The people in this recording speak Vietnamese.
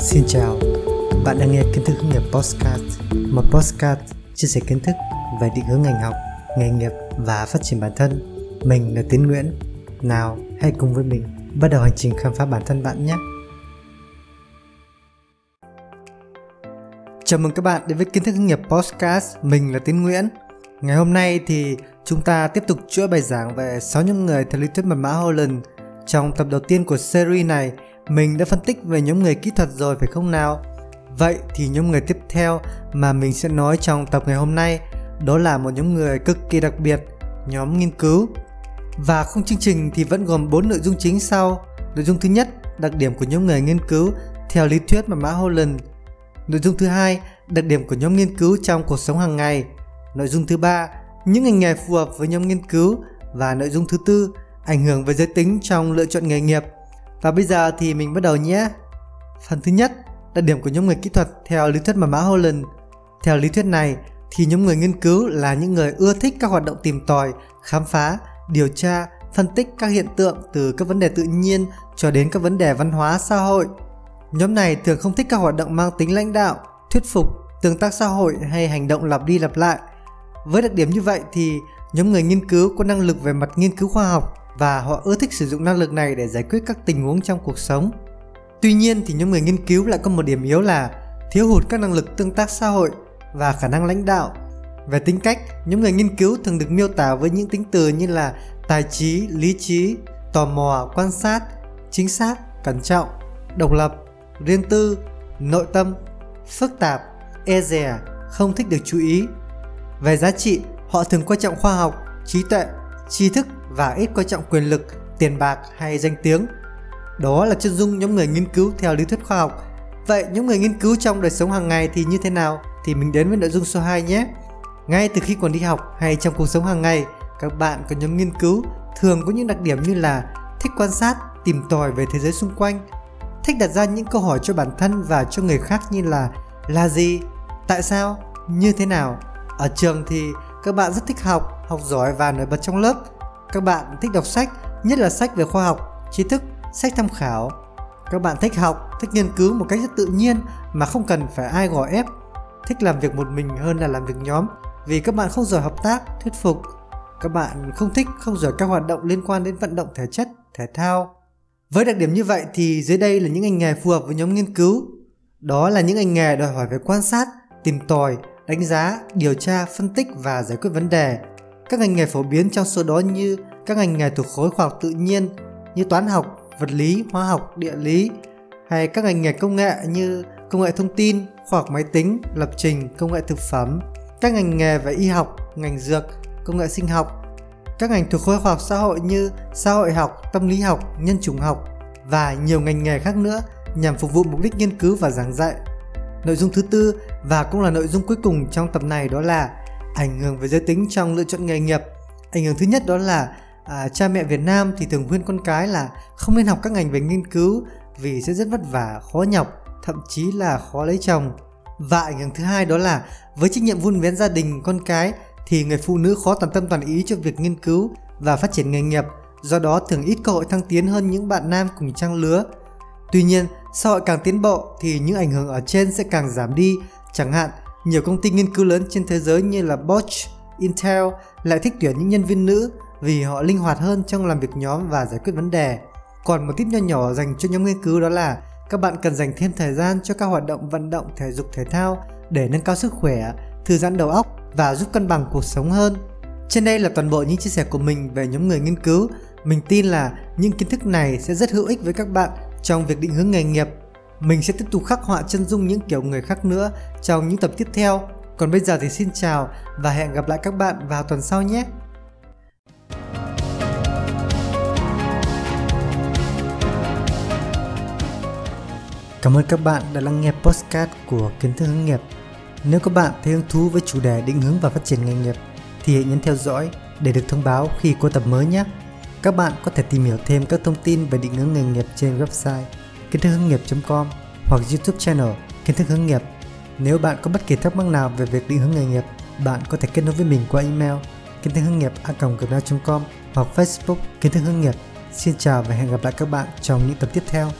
Xin chào, bạn đang nghe kiến thức hướng nghiệp Postcard, một postcard chia sẻ kiến thức về định hướng ngành học, nghề nghiệp và phát triển bản thân. Mình là Tiến Nguyễn. Nào, hãy cùng với mình bắt đầu hành trình khám phá bản thân bạn nhé. Chào mừng các bạn đến với kiến thức hướng nghiệp Postcard. Mình là Tiến Nguyễn. Ngày hôm nay thì chúng ta tiếp tục chuỗi bài giảng về 6 nhóm người theo lý thuyết mật mã Holland. Trong tập đầu tiên của series này, mình đã phân tích về nhóm người kỹ thuật rồi phải không nào? Vậy thì nhóm người tiếp theo mà mình sẽ nói trong tập ngày hôm nay đó là một nhóm người cực kỳ đặc biệt, nhóm nghiên cứu. Và khung chương trình thì vẫn gồm 4 nội dung chính sau. Nội dung thứ nhất, đặc điểm của nhóm người nghiên cứu theo lý thuyết mà mã Holland. Nội dung thứ hai, đặc điểm của nhóm nghiên cứu trong cuộc sống hàng ngày. Nội dung thứ ba, những ngành nghề phù hợp với nhóm nghiên cứu và nội dung thứ tư, ảnh hưởng về giới tính trong lựa chọn nghề nghiệp. Và bây giờ thì mình bắt đầu nhé. Phần thứ nhất, đặc điểm của nhóm người kỹ thuật theo lý thuyết mà mã Holland. Theo lý thuyết này thì nhóm người nghiên cứu là những người ưa thích các hoạt động tìm tòi, khám phá, điều tra, phân tích các hiện tượng từ các vấn đề tự nhiên cho đến các vấn đề văn hóa xã hội. Nhóm này thường không thích các hoạt động mang tính lãnh đạo, thuyết phục, tương tác xã hội hay hành động lặp đi lặp lại. Với đặc điểm như vậy thì nhóm người nghiên cứu có năng lực về mặt nghiên cứu khoa học và họ ưa thích sử dụng năng lực này để giải quyết các tình huống trong cuộc sống. Tuy nhiên thì những người nghiên cứu lại có một điểm yếu là thiếu hụt các năng lực tương tác xã hội và khả năng lãnh đạo. Về tính cách, những người nghiên cứu thường được miêu tả với những tính từ như là tài trí, lý trí, tò mò, quan sát, chính xác, cẩn trọng, độc lập, riêng tư, nội tâm, phức tạp, e dè, không thích được chú ý. Về giá trị, họ thường quan trọng khoa học, trí tuệ, tri thức và ít coi trọng quyền lực, tiền bạc hay danh tiếng. Đó là chân dung nhóm người nghiên cứu theo lý thuyết khoa học. Vậy những người nghiên cứu trong đời sống hàng ngày thì như thế nào? Thì mình đến với nội dung số 2 nhé. Ngay từ khi còn đi học hay trong cuộc sống hàng ngày, các bạn có nhóm nghiên cứu thường có những đặc điểm như là thích quan sát, tìm tòi về thế giới xung quanh, thích đặt ra những câu hỏi cho bản thân và cho người khác như là là gì, tại sao, như thế nào. Ở trường thì các bạn rất thích học, học giỏi và nổi bật trong lớp. Các bạn thích đọc sách, nhất là sách về khoa học, tri thức, sách tham khảo. Các bạn thích học, thích nghiên cứu một cách rất tự nhiên mà không cần phải ai gò ép. Thích làm việc một mình hơn là làm việc nhóm vì các bạn không giỏi hợp tác, thuyết phục. Các bạn không thích, không giỏi các hoạt động liên quan đến vận động thể chất, thể thao. Với đặc điểm như vậy thì dưới đây là những ngành nghề phù hợp với nhóm nghiên cứu. Đó là những ngành nghề đòi hỏi về quan sát, tìm tòi, đánh giá, điều tra, phân tích và giải quyết vấn đề. Các ngành nghề phổ biến trong số đó như các ngành nghề thuộc khối khoa học tự nhiên như toán học, vật lý, hóa học, địa lý hay các ngành nghề công nghệ như công nghệ thông tin, khoa học máy tính, lập trình, công nghệ thực phẩm, các ngành nghề về y học, ngành dược, công nghệ sinh học, các ngành thuộc khối khoa học xã hội như xã hội học, tâm lý học, nhân chủng học và nhiều ngành nghề khác nữa nhằm phục vụ mục đích nghiên cứu và giảng dạy. Nội dung thứ tư và cũng là nội dung cuối cùng trong tập này đó là ảnh hưởng về giới tính trong lựa chọn nghề nghiệp. Ảnh hưởng thứ nhất đó là à, cha mẹ Việt Nam thì thường khuyên con cái là không nên học các ngành về nghiên cứu vì sẽ rất vất vả, khó nhọc, thậm chí là khó lấy chồng. Và ảnh hưởng thứ hai đó là với trách nhiệm vun vén gia đình con cái thì người phụ nữ khó toàn tâm toàn ý cho việc nghiên cứu và phát triển nghề nghiệp, do đó thường ít cơ hội thăng tiến hơn những bạn nam cùng trang lứa. Tuy nhiên, xã hội càng tiến bộ thì những ảnh hưởng ở trên sẽ càng giảm đi, chẳng hạn nhiều công ty nghiên cứu lớn trên thế giới như là Bosch, Intel lại thích tuyển những nhân viên nữ vì họ linh hoạt hơn trong làm việc nhóm và giải quyết vấn đề. Còn một tip nho nhỏ dành cho nhóm nghiên cứu đó là các bạn cần dành thêm thời gian cho các hoạt động vận động thể dục thể thao để nâng cao sức khỏe, thư giãn đầu óc và giúp cân bằng cuộc sống hơn. Trên đây là toàn bộ những chia sẻ của mình về nhóm người nghiên cứu. Mình tin là những kiến thức này sẽ rất hữu ích với các bạn trong việc định hướng nghề nghiệp. Mình sẽ tiếp tục khắc họa chân dung những kiểu người khác nữa trong những tập tiếp theo. Còn bây giờ thì xin chào và hẹn gặp lại các bạn vào tuần sau nhé. Cảm ơn các bạn đã lắng nghe postcard của kiến thức hướng nghiệp. Nếu các bạn thấy hứng thú với chủ đề định hướng và phát triển nghề nghiệp, thì hãy nhấn theo dõi để được thông báo khi có tập mới nhé. Các bạn có thể tìm hiểu thêm các thông tin về định hướng nghề nghiệp trên website kiến thức hướng nghiệp.com hoặc YouTube channel kiến thức hướng nghiệp. Nếu bạn có bất kỳ thắc mắc nào về việc định hướng nghề nghiệp, bạn có thể kết nối với mình qua email kiến thức hướng nghiệp a.gmail.com hoặc Facebook kiến thức hướng nghiệp. Xin chào và hẹn gặp lại các bạn trong những tập tiếp theo.